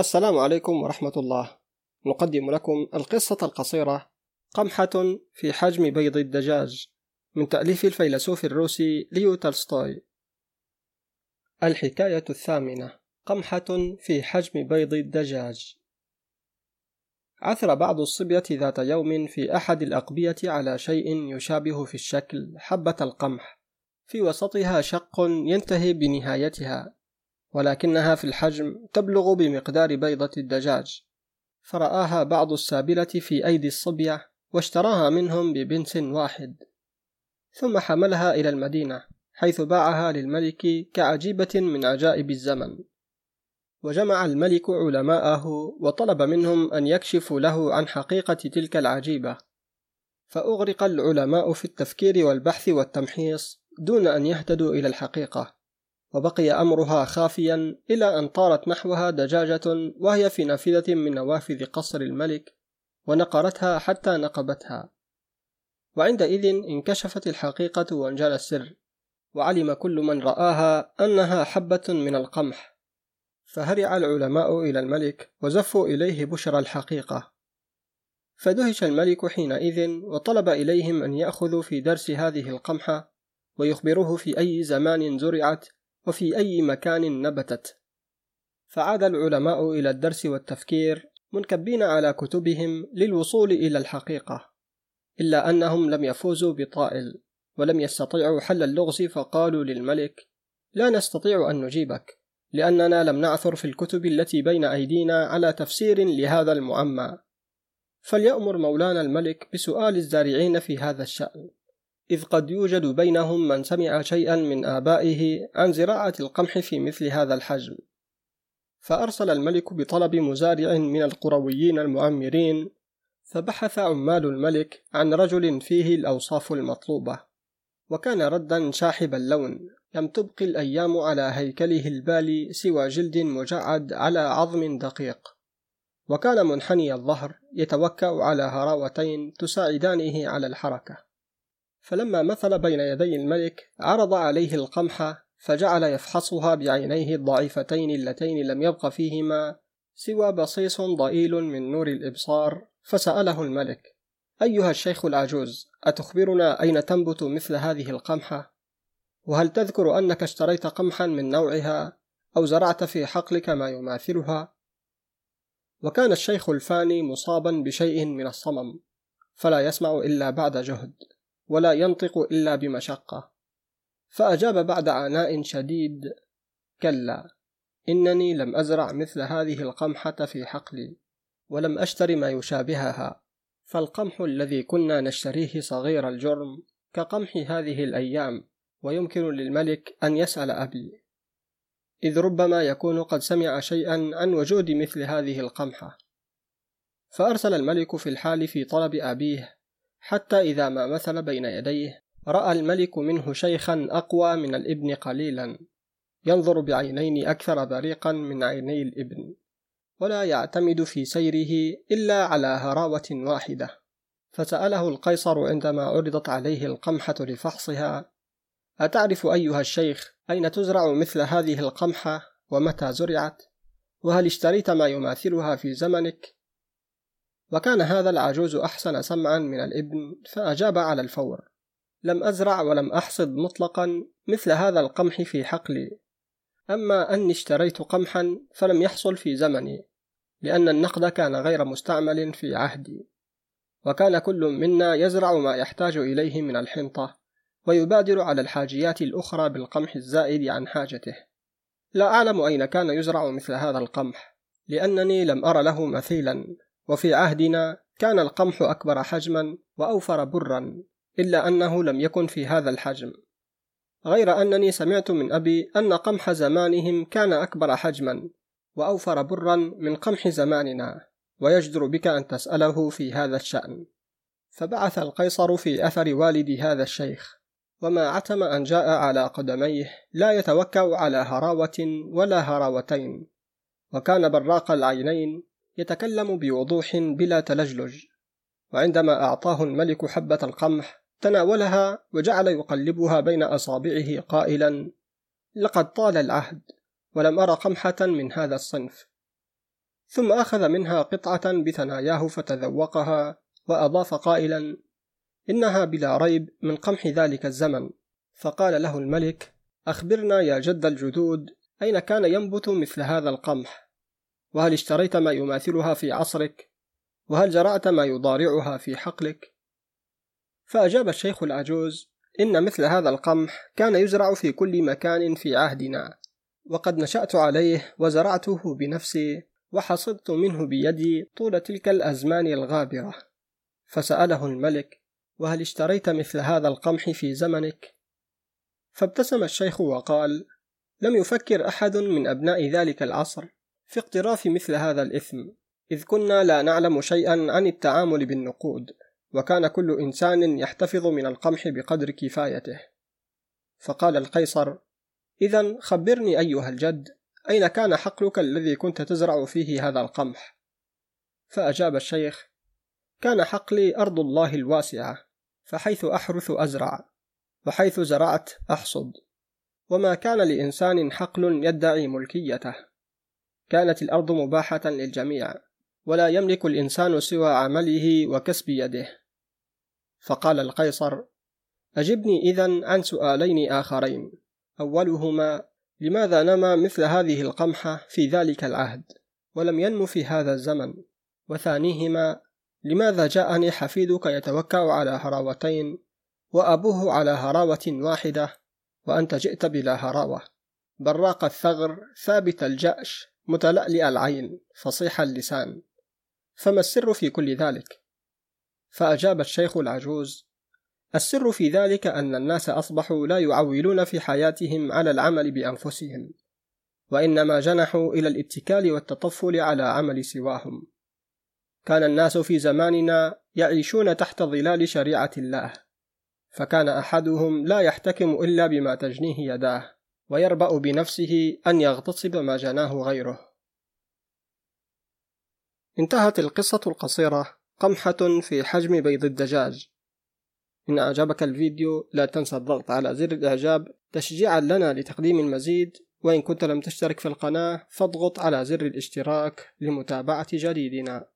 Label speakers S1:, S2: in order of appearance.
S1: السلام عليكم ورحمة الله. نقدم لكم القصة القصيرة قمحة في حجم بيض الدجاج من تأليف الفيلسوف الروسي ليو تولستوي. الحكاية الثامنة. قمحة في حجم بيض الدجاج. عثر بعض الصبية ذات يوم في أحد الأقبية على شيء يشابه في الشكل حبة القمح. في وسطها شق ينتهي بنهايتها. ولكنها في الحجم تبلغ بمقدار بيضة الدجاج. فرآها بعض السابلة في أيدي الصبية واشتراها منهم ببنس واحد. ثم حملها إلى المدينة حيث باعها للملك كعجيبة من عجائب الزمن. وجمع الملك علماءه وطلب منهم أن يكشفوا له عن حقيقة تلك العجيبة. فأغرق العلماء في التفكير والبحث والتمحيص دون أن يهتدوا إلى الحقيقة. وبقي أمرها خافيا إلى أن طارت نحوها دجاجة وهي في نافذة من نوافذ قصر الملك ونقرتها حتى نقبتها. وعندئذ انكشفت الحقيقة وانجلى السر وعلم كل من رآها أنها حبة من القمح. فهرع العلماء إلى الملك وزفوا إليه بشرى الحقيقة. فدهش الملك حينئذ وطلب إليهم أن يأخذوا في درس هذه القمحة ويخبروه في أي زمان زرعت وفي أي مكان نبتت. فعاد العلماء إلى الدرس والتفكير منكبين على كتبهم للوصول إلى الحقيقة إلا أنهم لم يفوزوا بطائل ولم يستطيعوا حل اللغز فقالوا للملك لا نستطيع أن نجيبك لأننا لم نعثر في الكتب التي بين أيدينا على تفسير لهذا المعمى فليأمر مولانا الملك بسؤال الزارعين في هذا الشأن. إذ قد يوجد بينهم من سمع شيئا من آبائه عن زراعة القمح في مثل هذا الحجم. فأرسل الملك بطلب مزارع من القرويين المعمرين فبحث عمال الملك عن رجل فيه الأوصاف المطلوبة. وكان ردا شاحب اللون لم تبق الأيام على هيكله البالي سوى جلد مجعد على عظم دقيق. وكان منحني الظهر يتوكأ على هراوتين تساعدانه على الحركة. فلما مثل بين يدي الملك عرض عليه القمح فجعل يفحصها بعينيه الضعيفتين اللتين لم يبق فيهما سوى بصيص ضئيل من نور الإبصار فسأله الملك أيها الشيخ العجوز أتخبرنا أين تنبت مثل هذه القمحة؟ وهل تذكر أنك اشتريت قمحا من نوعها أو زرعت في حقلك ما يماثلها؟ وكان الشيخ الفاني مصابا بشيء من الصمم فلا يسمع إلا بعد جهد ولا ينطق إلا بمشقة. فأجاب بعد عناء شديد كلا إنني لم أزرع مثل هذه القمحة في حقلي ولم أشتر ما يشابهها. فالقمح الذي كنا نشتريه صغير الجرم كقمح هذه الأيام ويمكن للملك أن يسأل أبي إذ ربما يكون قد سمع شيئا عن وجود مثل هذه القمحة. فأرسل الملك في الحال في طلب أبيه حتى إذا ما مثل بين يديه رأى الملك منه شيخا أقوى من الإبن قليلا ينظر بعينين أكثر بريقا من عيني الإبن ولا يعتمد في سيره إلا على هراوة واحدة فسأله القيصر عندما عرضت عليه القمحة لفحصها أتعرف أيها الشيخ أين تزرع مثل هذه القمحة ومتى زرعت؟ وهل اشتريت ما يماثلها في زمنك؟ وكان هذا العجوز أحسن سمعا من الإبن فأجاب على الفور. لم أزرع ولم أحصد مطلقا مثل هذا القمح في حقلي. أما أني اشتريت قمحا فلم يحصل في زمني لأن النقد كان غير مستعمل في عهدي. وكان كل منا يزرع ما يحتاج إليه من الحنطة ويبادر على الحاجيات الأخرى بالقمح الزائد عن حاجته. لا أعلم أين كان يزرع مثل هذا القمح لأنني لم أر له مثيلا. وفي عهدنا كان القمح أكبر حجما وأوفر برا إلا أنه لم يكن في هذا الحجم. غير أنني سمعت من أبي أن قمح زمانهم كان أكبر حجما وأوفر برا من قمح زماننا ويجدر بك أن تسأله في هذا الشأن. فبعث القيصر في أثر والد هذا الشيخ وما عتم أن جاء على قدميه لا يتوكأ على هراوة ولا هراوتين وكان براق العينين يتكلم بوضوح بلا تلجلج وعندما أعطاه الملك حبة القمح تناولها وجعل يقلبها بين أصابعه قائلا لقد طال العهد ولم أر قمحة من هذا الصنف. ثم أخذ منها قطعة بثناياه فتذوقها وأضاف قائلا إنها بلا ريب من قمح ذلك الزمن. فقال له الملك أخبرنا يا جد الجدود أين كان ينبت مثل هذا القمح؟ وهل اشتريت ما يماثلها في عصرك؟ وهل زرعت ما يضارعها في حقلك؟ فأجاب الشيخ العجوز إن مثل هذا القمح كان يزرع في كل مكان في عهدنا وقد نشأت عليه وزرعته بنفسي وحصدت منه بيدي طول تلك الأزمان الغابرة. فسأله الملك وهل اشتريت مثل هذا القمح في زمنك؟ فابتسم الشيخ وقال لم يفكر أحد من أبناء ذلك العصر. في اقتراف مثل هذا الإثم إذ كنا لا نعلم شيئا عن التعامل بالنقود وكان كل إنسان يحتفظ من القمح بقدر كفايته. فقال القيصر إذا خبرني أيها الجد أين كان حقلك الذي كنت تزرع فيه هذا القمح؟ فأجاب الشيخ كان حقلي أرض الله الواسعة فحيث أحرث أزرع وحيث زرعت أحصد. وما كان لإنسان حقل يدعي ملكيته. كانت الأرض مباحة للجميع ولا يملك الإنسان سوى عمله وكسب يده. فقال القيصر أجبني إذا عن سؤالين آخرين. أولهما لماذا نما مثل هذه القمحة في ذلك العهد ولم ينم في هذا الزمن؟ وثانيهما لماذا جاءني حفيدك يتوكأ على هراوتين وأبوه على هراوة واحدة وأنت جئت بلا هراوة؟ براق الثغر ثابت الجأش متلألئ العين فصيح اللسان. فما السر في كل ذلك؟ فأجاب الشيخ العجوز السر في ذلك أن الناس أصبحوا لا يعولون في حياتهم على العمل بأنفسهم وإنما جنحوا إلى الاتكال والتطفل على عمل سواهم. كان الناس في زماننا يعيشون تحت ظلال شريعة الله فكان أحدهم لا يحتكم إلا بما تجنيه يداه. ويربأ بنفسه أن يغتصب ما جناه غيره. انتهت القصة القصيرة قمحة في حجم بيض الدجاج. إن أعجبك الفيديو لا تنسى الضغط على زر الإعجاب تشجيعا لنا لتقديم المزيد وإن كنت لم تشترك في القناة فاضغط على زر الاشتراك لمتابعة جديدنا.